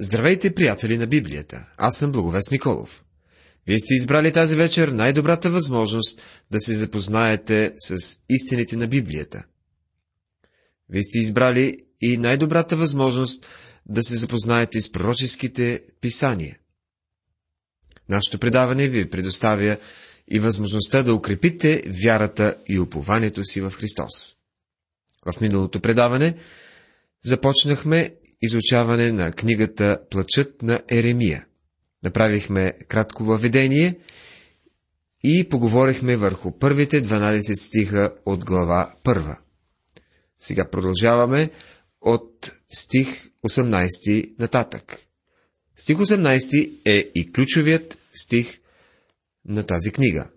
Здравейте, приятели на Библията! Аз съм Благовест Николов. Вие сте избрали тази вечер най-добрата възможност да се запознаете с истините на Библията. Вие сте избрали и най-добрата възможност да се запознаете с пророческите писания. Нашето предаване ви предоставя и възможността да укрепите вярата и упованието си в Христос. В миналото предаване започнахме изучаване на книгата Плачът на Еремия. Направихме кратко въведение и поговорихме върху първите 12 стиха от глава 1. Сега продължаваме от стих 18 нататък. Стих 18 е и ключовият стих на тази книга.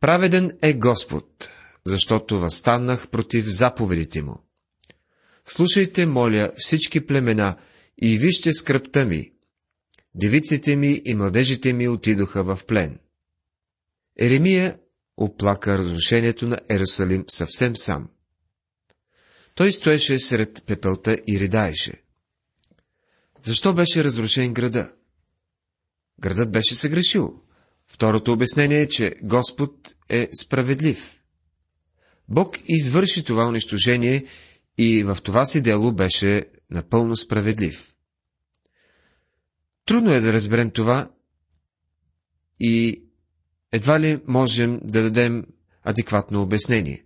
Праведен е Господ, защото възстанах против заповедите му. Слушайте, моля, всички племена и вижте скръпта ми. Девиците ми и младежите ми отидоха в плен. Еремия оплака разрушението на Ерусалим съвсем сам. Той стоеше сред пепелта и ридаеше. Защо беше разрушен града? Градът беше съгрешил. Второто обяснение е, че Господ е справедлив. Бог извърши това унищожение и в това си дело беше напълно справедлив. Трудно е да разберем това и едва ли можем да дадем адекватно обяснение.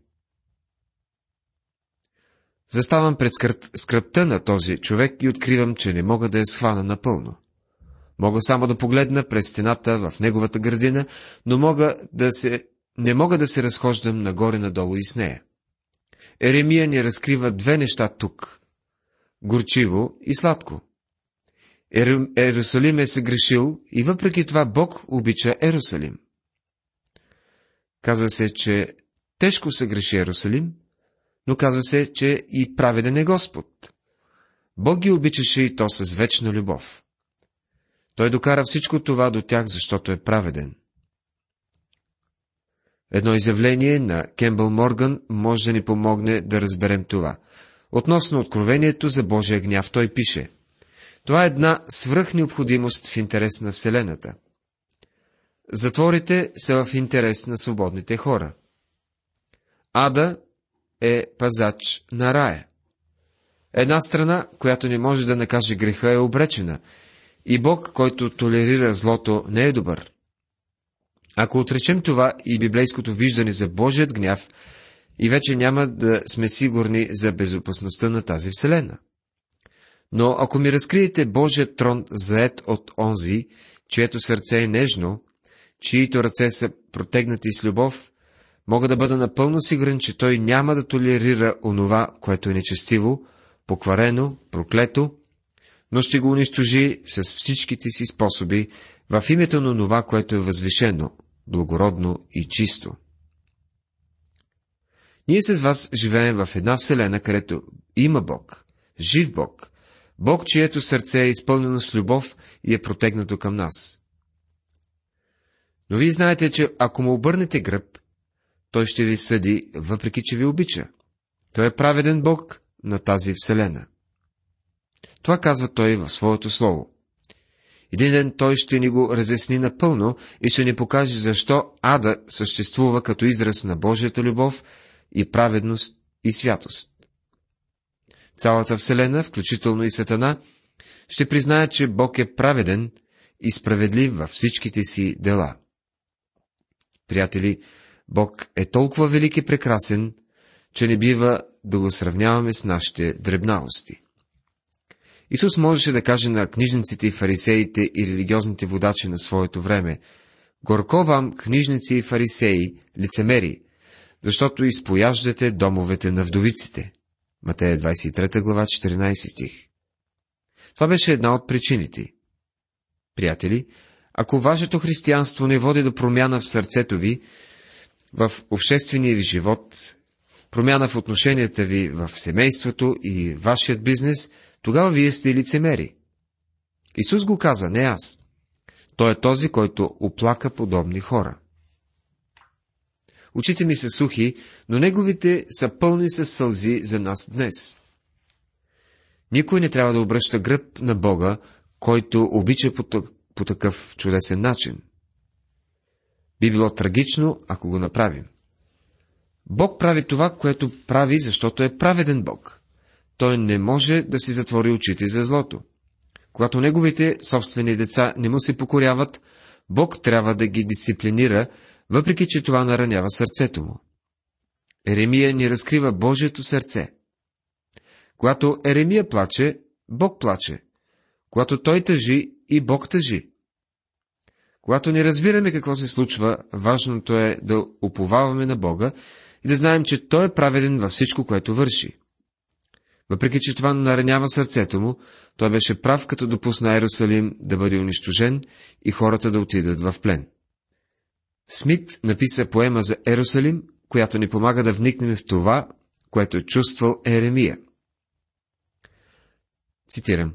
Заставам пред скръпта на този човек и откривам, че не мога да я схвана напълно. Мога само да погледна през стената в неговата градина, но мога да се... не мога да се разхождам нагоре-надолу и с нея. Еремия ни разкрива две неща тук – горчиво и сладко. Ер... Ерусалим е съгрешил и въпреки това Бог обича Ерусалим. Казва се, че тежко се греши Ерусалим, но казва се, че и праведен е Господ. Бог ги обичаше и то с вечна любов. Той докара всичко това до тях, защото е праведен. Едно изявление на Кембъл Морган може да ни помогне да разберем това. Относно откровението за Божия гняв той пише Това е една свръхнеобходимост в интерес на Вселената. Затворите са в интерес на свободните хора. Ада е пазач на рая. Една страна, която не може да накаже греха, е обречена, и Бог, който толерира злото, не е добър. Ако отречем това и библейското виждане за Божият гняв, и вече няма да сме сигурни за безопасността на тази вселена. Но ако ми разкриете Божият трон заед от онзи, чието сърце е нежно, чието ръце са протегнати с любов, мога да бъда напълно сигурен, че той няма да толерира онова, което е нечестиво, покварено, проклето, но ще го унищожи с всичките си способи в името на това, което е възвишено, благородно и чисто. Ние с вас живеем в една вселена, където има Бог, жив Бог, Бог, чието сърце е изпълнено с любов и е протегнато към нас. Но вие знаете, че ако му обърнете гръб, той ще ви съди, въпреки че ви обича. Той е праведен Бог на тази вселена. Това казва той в своето слово. Един ден той ще ни го разясни напълно и ще ни покаже защо ада съществува като израз на Божията любов и праведност и святост. Цялата Вселена, включително и Сатана, ще признае, че Бог е праведен и справедлив във всичките си дела. Приятели, Бог е толкова велик и прекрасен, че не бива да го сравняваме с нашите дребналости. Исус можеше да каже на книжниците и фарисеите и религиозните водачи на своето време, Горко вам, книжници и фарисеи, лицемери, защото изпояждате домовете на вдовиците. Матея 23 глава 14 стих. Това беше една от причините. Приятели, ако вашето християнство не води до промяна в сърцето ви, в обществения ви живот, промяна в отношенията ви в семейството и вашият бизнес – тогава вие сте лицемери. Исус го каза, не аз. Той е този, който оплака подобни хора. Очите ми са сухи, но неговите са пълни с сълзи за нас днес. Никой не трябва да обръща гръб на Бога, който обича по, по такъв чудесен начин. Би било трагично, ако го направим. Бог прави това, което прави, защото е праведен Бог. Той не може да си затвори очите за злото. Когато неговите собствени деца не му се покоряват, Бог трябва да ги дисциплинира, въпреки че това наранява сърцето му. Еремия ни разкрива Божието сърце. Когато Еремия плаче, Бог плаче. Когато той тъжи, и Бог тъжи. Когато не разбираме какво се случва, важното е да уповаваме на Бога и да знаем, че Той е праведен във всичко, което върши. Въпреки, че това наранява сърцето му, той беше прав, като допусна Иерусалим да бъде унищожен и хората да отидат в плен. Смит написа поема за Ерусалим, която ни помага да вникнем в това, което е чувствал Еремия. Цитирам.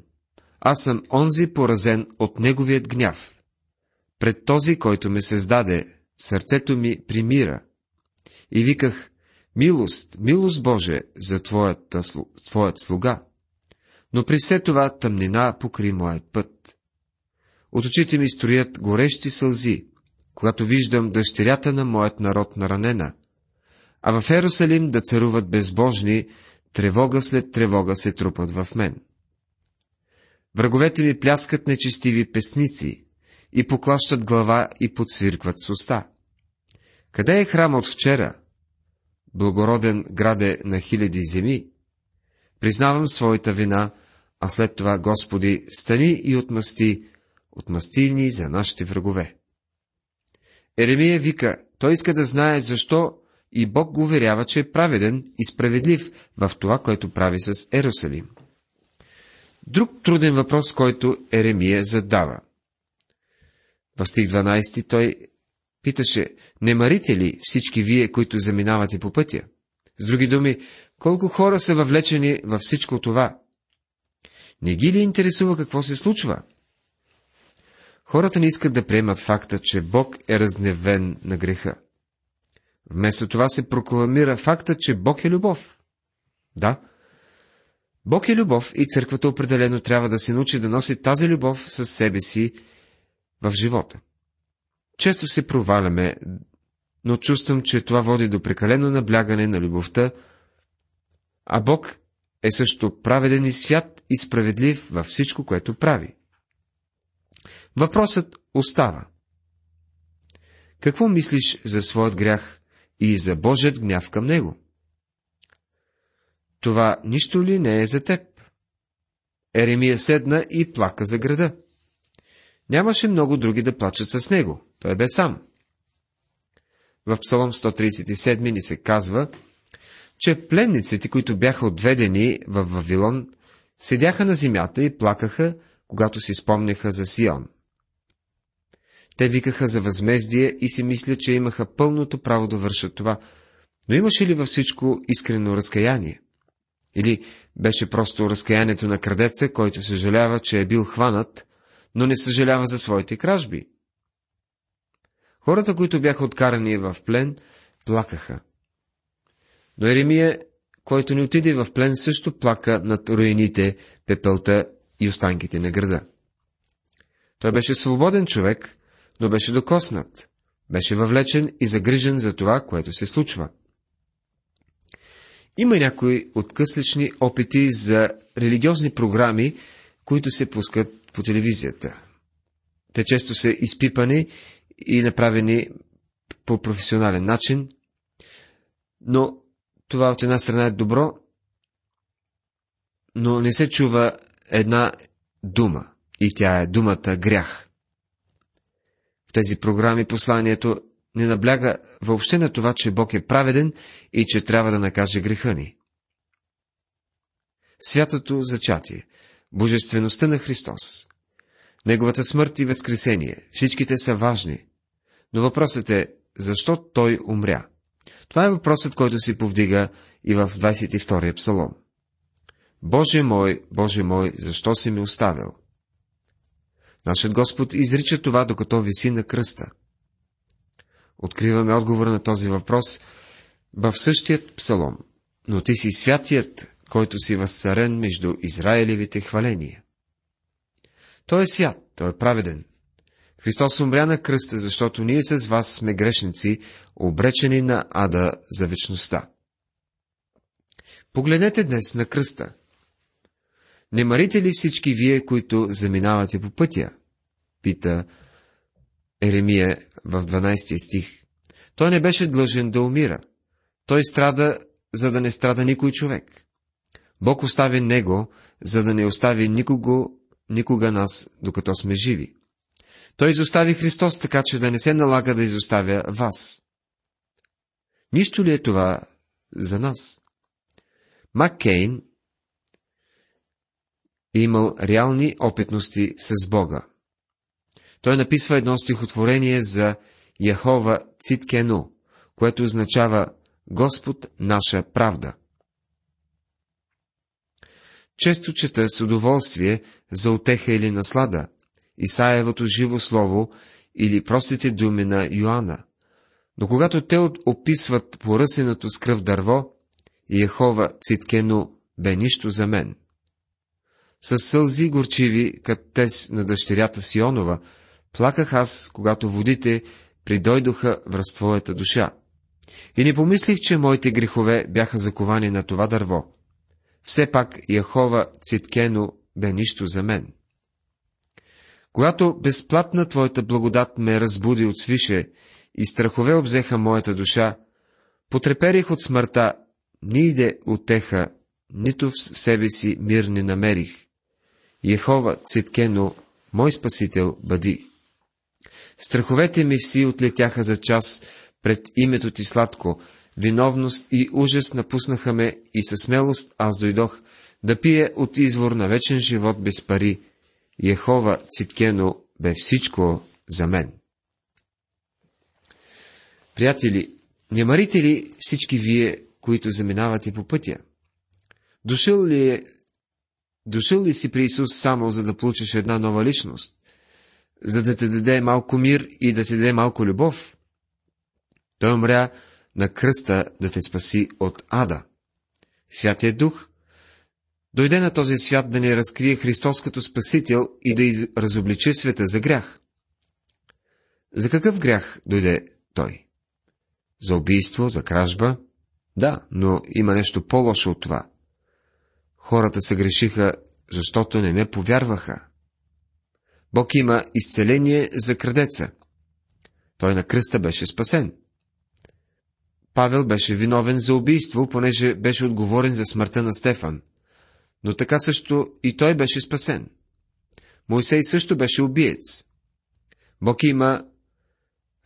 Аз съм онзи поразен от неговият гняв. Пред този, който ме създаде, сърцето ми примира. И виках, милост, милост Боже за твоята, твоят слуга. Но при все това тъмнина покри моят път. От очите ми строят горещи сълзи, когато виждам дъщерята на моят народ наранена, а в Ерусалим да царуват безбожни, тревога след тревога се трупат в мен. Враговете ми пляскат нечестиви песници и поклащат глава и подсвиркват с уста. Къде е храм от вчера? Благороден граде на хиляди земи? Признавам своята вина, а след това, Господи, стани и отмъсти, отмъсти ни за нашите врагове. Еремия вика, той иска да знае защо и Бог го уверява, че е праведен и справедлив в това, което прави с Ерусалим. Друг труден въпрос, който Еремия задава. В стих 12 той питаше, не марите ли всички вие, които заминавате по пътя? С други думи, колко хора са въвлечени във всичко това? Не ги ли интересува какво се случва? Хората не искат да приемат факта, че Бог е разгневен на греха. Вместо това се прокламира факта, че Бог е любов. Да, Бог е любов и църквата определено трябва да се научи да носи тази любов със себе си в живота. Често се проваляме, но чувствам, че това води до прекалено наблягане на любовта, а Бог е също праведен и свят и справедлив във всичко, което прави. Въпросът остава. Какво мислиш за своят грях и за Божият гняв към него? Това нищо ли не е за теб? Еремия седна и плака за града. Нямаше много други да плачат с него. Той бе сам. В Псалом 137 ни се казва, че пленниците, които бяха отведени в Вавилон, седяха на земята и плакаха, когато си спомняха за Сион. Те викаха за възмездие и си мисля, че имаха пълното право да вършат това, но имаше ли във всичко искрено разкаяние? Или беше просто разкаянието на крадеца, който съжалява, че е бил хванат, но не съжалява за своите кражби? Хората, които бяха откарани в плен, плакаха. Но Еремия, който не отиде в плен, също плака над руините, пепелта и останките на града. Той беше свободен човек, но беше докоснат, беше въвлечен и загрижен за това, което се случва. Има някои откъслични опити за религиозни програми, които се пускат по телевизията. Те често са изпипани и направени по професионален начин, но това от една страна е добро, но не се чува една дума, и тя е думата грях. В тези програми посланието не набляга въобще на това, че Бог е праведен и че трябва да накаже греха ни. Святото зачатие, божествеността на Христос, Неговата смърт и възкресение, всичките са важни, но въпросът е, защо Той умря? Това е въпросът, който се повдига и в 22-я псалом. Боже мой, Боже мой, защо си ме оставил? Нашият Господ изрича това, докато виси на кръста. Откриваме отговор на този въпрос в същият псалом. Но ти си святият, който си възцарен между Израилевите хваления. Той е свят, той е праведен. Христос умря на кръста, защото ние с вас сме грешници, обречени на ада за вечността. Погледнете днес на кръста. Не марите ли всички вие, които заминавате по пътя? Пита Еремия в 12 стих. Той не беше длъжен да умира. Той страда, за да не страда никой човек. Бог остави него, за да не остави никого, никога нас, докато сме живи. Той изостави Христос, така че да не се налага да изоставя вас. Нищо ли е това за нас? Маккейн е имал реални опитности с Бога. Той написва едно стихотворение за Яхова Циткено, което означава Господ наша правда. Често чета с удоволствие за отеха или наслада Исаевото живо слово или простите думи на Йоанна. Но когато те описват поръсеното с кръв дърво, Ехова Циткено бе нищо за мен. С сълзи горчиви, като тез на дъщерята Сионова, плаках аз, когато водите придойдоха в разтвоята душа. И не помислих, че моите грехове бяха заковани на това дърво. Все пак Яхова Циткено бе нищо за мен. Когато безплатна Твоята благодат ме разбуди от свише и страхове обзеха моята душа, потреперих от смъртта, ни иде отеха, нито в себе си мир не намерих. Ехова Циткено, мой спасител, бъди. Страховете ми вси отлетяха за час пред името ти сладко, виновност и ужас напуснаха ме и със смелост аз дойдох да пия от извор на вечен живот без пари. Ехова Циткено бе всичко за мен. Приятели, не марите ли всички вие, които заминавате по пътя? Дошъл ли, е, дошъл ли си при Исус само за да получиш една нова личност? За да те даде малко мир и да ти даде малко любов? Той умря на кръста да те спаси от ада. Святият Дух дойде на този свят да ни разкрие Христос като Спасител и да разобличи света за грях. За какъв грях дойде Той? За убийство, за кражба? Да, но има нещо по-лошо от това. Хората се грешиха, защото не ме повярваха. Бог има изцеление за крадеца. Той на кръста беше спасен. Павел беше виновен за убийство, понеже беше отговорен за смъртта на Стефан. Но така също и той беше спасен. Моисей също беше убиец. Бог има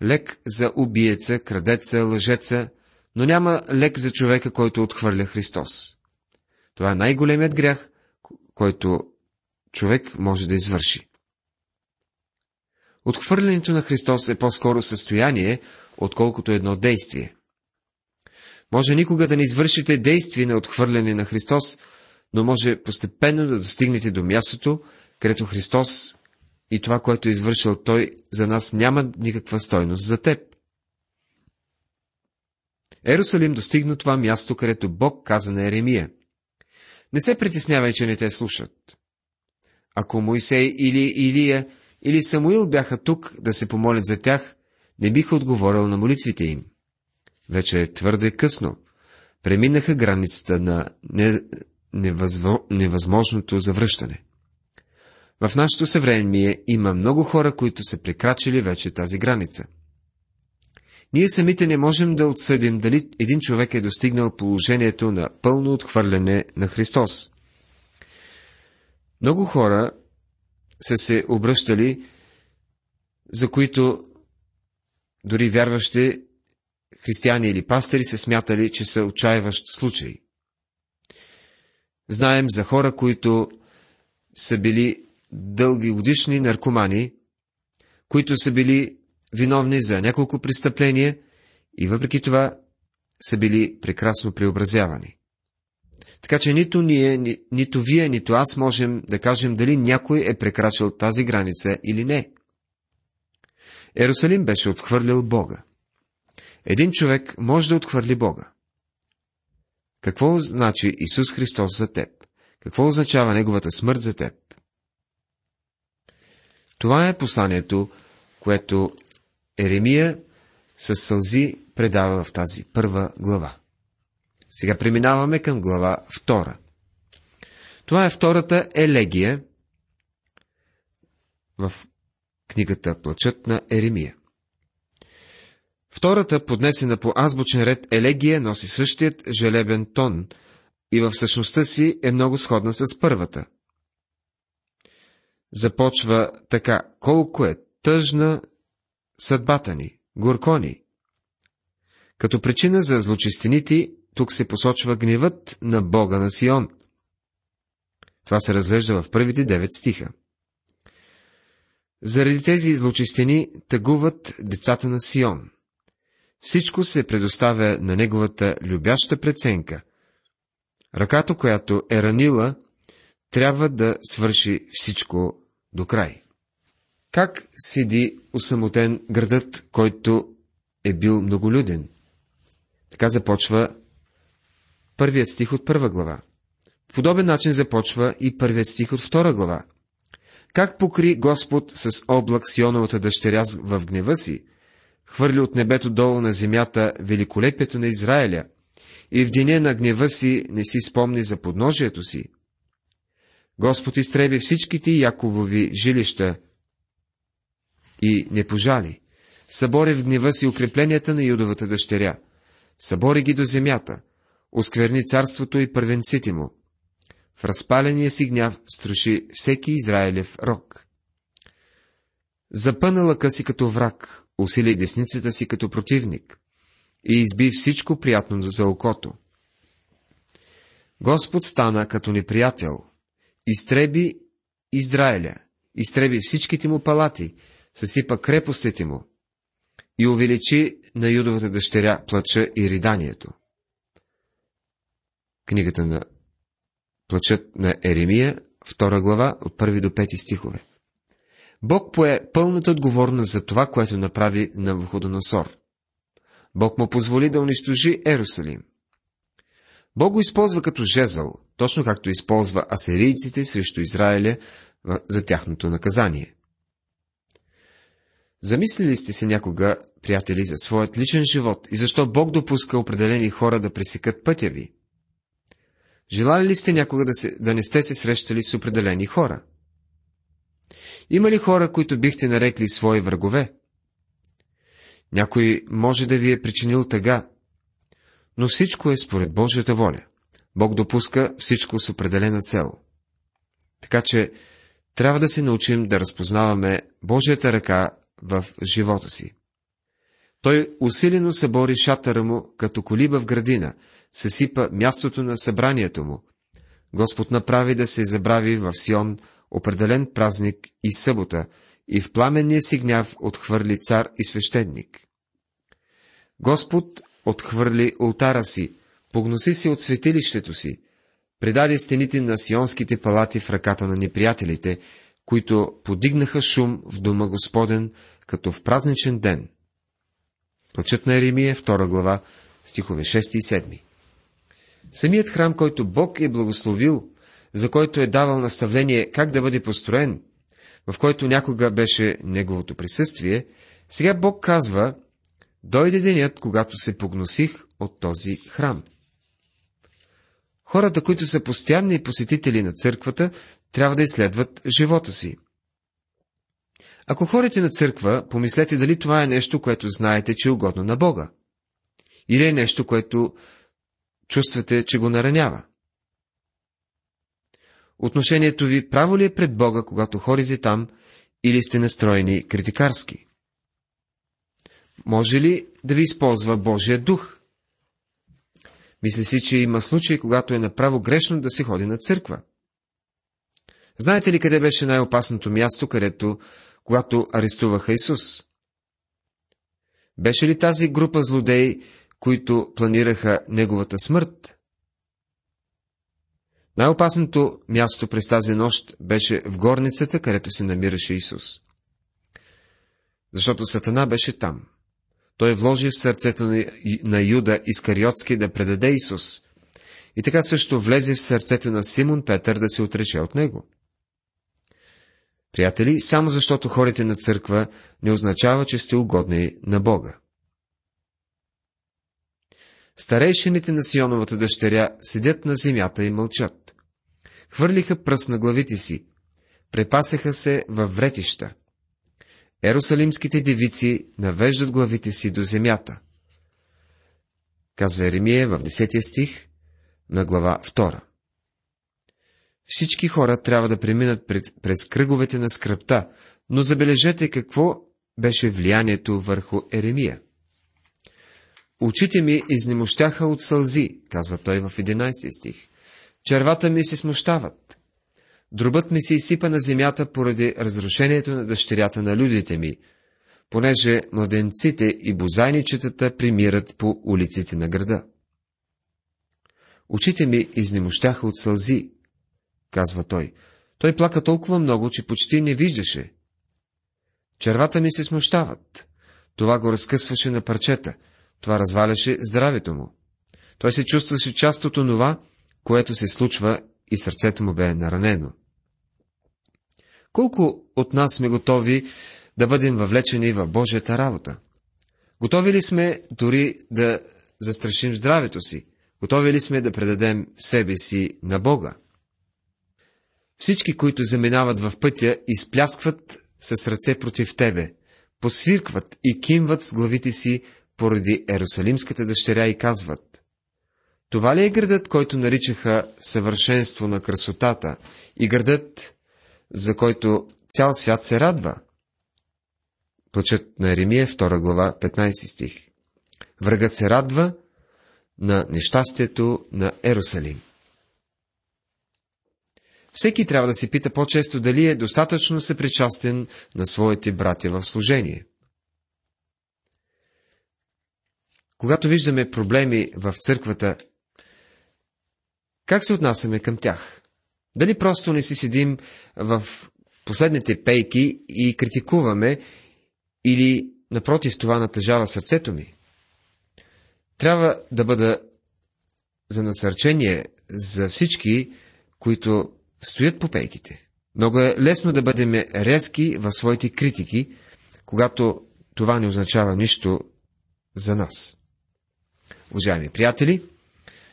лек за убиеца, крадеца, лъжеца, но няма лек за човека, който отхвърля Христос. Това е най-големият грях, който човек може да извърши. Отхвърлянето на Христос е по-скоро състояние, отколкото едно действие. Може никога да не извършите действие на отхвърляне на Христос, но може постепенно да достигнете до мястото, където Христос и това, което е извършил Той, за нас няма никаква стойност за теб. Ерусалим достигна това място, където Бог каза на Еремия. Не се притеснявай, че не те слушат. Ако Моисей или Илия или Самуил бяха тук да се помолят за тях, не биха отговорил на молитвите им. Вече е твърде късно. Преминаха границата на. Невъзво... невъзможното завръщане. В нашето съвремие има много хора, които са прекрачили вече тази граница. Ние самите не можем да отсъдим дали един човек е достигнал положението на пълно отхвърляне на Христос. Много хора са се обръщали, за които дори вярващи християни или пастери са смятали, че са отчаиващ случай. Знаем за хора, които са били дълги годишни наркомани, които са били виновни за няколко престъпления и въпреки това са били прекрасно преобразявани. Така че нито ние, ни, нито вие, нито аз можем да кажем дали някой е прекрачил тази граница или не. Ерусалим беше отхвърлил Бога. Един човек може да отхвърли Бога. Какво значи Исус Христос за теб? Какво означава Неговата смърт за теб? Това е посланието, което Еремия с сълзи предава в тази първа глава. Сега преминаваме към глава втора. Това е втората елегия в книгата Плачът на Еремия. Втората, поднесена по азбучен ред елегия, носи същият желебен тон и в същността си е много сходна с първата. Започва така, колко е тъжна съдбата ни, горко ни. Като причина за злочестените, тук се посочва гневът на Бога на Сион. Това се разглежда в първите девет стиха. Заради тези злочестени тъгуват децата на Сион. Всичко се предоставя на неговата любяща преценка. Ръката, която е ранила, трябва да свърши всичко до край. Как седи усамотен градът, който е бил многолюден? Така започва първият стих от първа глава. В подобен начин започва и първият стих от втора глава. Как покри Господ с облак Сионовата дъщеря в гнева си, хвърли от небето долу на земята великолепието на Израиля и в деня на гнева си не си спомни за подножието си. Господ изтреби всичките Яковови жилища и не пожали. Събори в гнева си укрепленията на Юдовата дъщеря. Събори ги до земята. Оскверни царството и първенците му. В разпаления си гняв струши всеки Израилев рок. Запъна лъка си като враг, усили десницата си като противник и изби всичко приятно за окото. Господ стана като неприятел, изтреби Израиля, изтреби всичките му палати, съсипа крепостите му и увеличи на Юдовата дъщеря плача и риданието. Книгата на Плачът на Еремия, втора глава, от първи до пети стихове. Бог пое пълната отговорност за това, което направи на Вуходоносор. Бог му позволи да унищожи Ерусалим. Бог го използва като жезъл, точно както използва асирийците срещу Израиля за тяхното наказание. Замислили сте се някога, приятели, за своят личен живот и защо Бог допуска определени хора да пресекат пътя ви? Желали ли сте някога да, се, да не сте се срещали с определени хора? Има ли хора, които бихте нарекли свои врагове? Някой може да ви е причинил тъга, но всичко е според Божията воля. Бог допуска всичко с определена цел. Така че трябва да се научим да разпознаваме Божията ръка в живота си. Той усилено събори шатъра му, като колиба в градина, съсипа мястото на събранието му. Господ направи да се забрави в Сион определен празник и събота, и в пламенния си гняв отхвърли цар и свещеник. Господ отхвърли ултара си, погноси се от светилището си, предаде стените на сионските палати в ръката на неприятелите, които подигнаха шум в дома Господен, като в празничен ден. Плачът на Еремия, 2 глава, стихове 6 и 7. Самият храм, който Бог е благословил, за който е давал наставление как да бъде построен, в който някога беше неговото присъствие, сега Бог казва, дойде денят, когато се погносих от този храм. Хората, които са постоянни посетители на църквата, трябва да изследват живота си. Ако ходите на църква, помислете дали това е нещо, което знаете, че е угодно на Бога. Или е нещо, което чувствате, че го наранява. Отношението ви право ли е пред Бога, когато ходите там, или сте настроени критикарски? Може ли да ви използва Божия дух? Мисля си, че има случаи, когато е направо грешно да се ходи на църква. Знаете ли къде беше най-опасното място, където, когато арестуваха Исус? Беше ли тази група злодеи, които планираха неговата смърт? Най-опасното място през тази нощ беше в горницата, където се намираше Исус. Защото Сатана беше там. Той вложи в сърцето на Юда Искариотски да предаде Исус. И така също влезе в сърцето на Симон Петър да се отрече от него. Приятели, само защото ходите на църква не означава, че сте угодни на Бога. Старейшините на Сионовата дъщеря седят на земята и мълчат. Хвърлиха пръст на главите си, препасеха се във вретища. Ерусалимските девици навеждат главите си до земята. Казва Еремия в 10 стих на глава 2. Всички хора трябва да преминат пред, през кръговете на скръпта, но забележете какво беше влиянието върху Еремия. Очите ми изнемощяха от сълзи, казва той в 11 стих. Червата ми се смущават. Дробът ми се изсипа на земята поради разрушението на дъщерята на людите ми, понеже младенците и бозайничетата примират по улиците на града. Очите ми изнемощяха от сълзи, казва той. Той плака толкова много, че почти не виждаше. Червата ми се смущават. Това го разкъсваше на парчета. Това разваляше здравето му. Той се чувстваше част от онова, което се случва и сърцето му бе наранено. Колко от нас сме готови да бъдем въвлечени в Божията работа? Готови ли сме дори да застрашим здравето си? Готови ли сме да предадем себе си на Бога? Всички, които заминават в пътя, изпляскват с ръце против тебе, посвиркват и кимват с главите си поради Ерусалимската дъщеря и казват, това ли е градът, който наричаха съвършенство на красотата и градът, за който цял свят се радва? Плачът на Еремия, 2 глава, 15 стих. Врагът се радва на нещастието на Ерусалим. Всеки трябва да си пита по-често дали е достатъчно съпричастен на своите братя в служение. Когато виждаме проблеми в църквата, как се отнасяме към тях? Дали просто не си седим в последните пейки и критикуваме, или напротив това натъжава сърцето ми? Трябва да бъда за насърчение за всички, които стоят по пейките. Много е лесно да бъдем резки в своите критики, когато това не означава нищо за нас. Уважаеми приятели,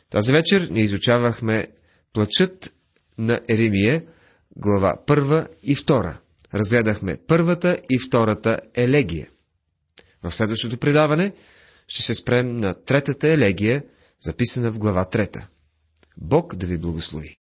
тази вечер ни изучавахме плачът на Еремия, глава първа и втора. Разгледахме първата и втората елегия. В следващото предаване ще се спрем на третата елегия, записана в глава трета. Бог да ви благослови!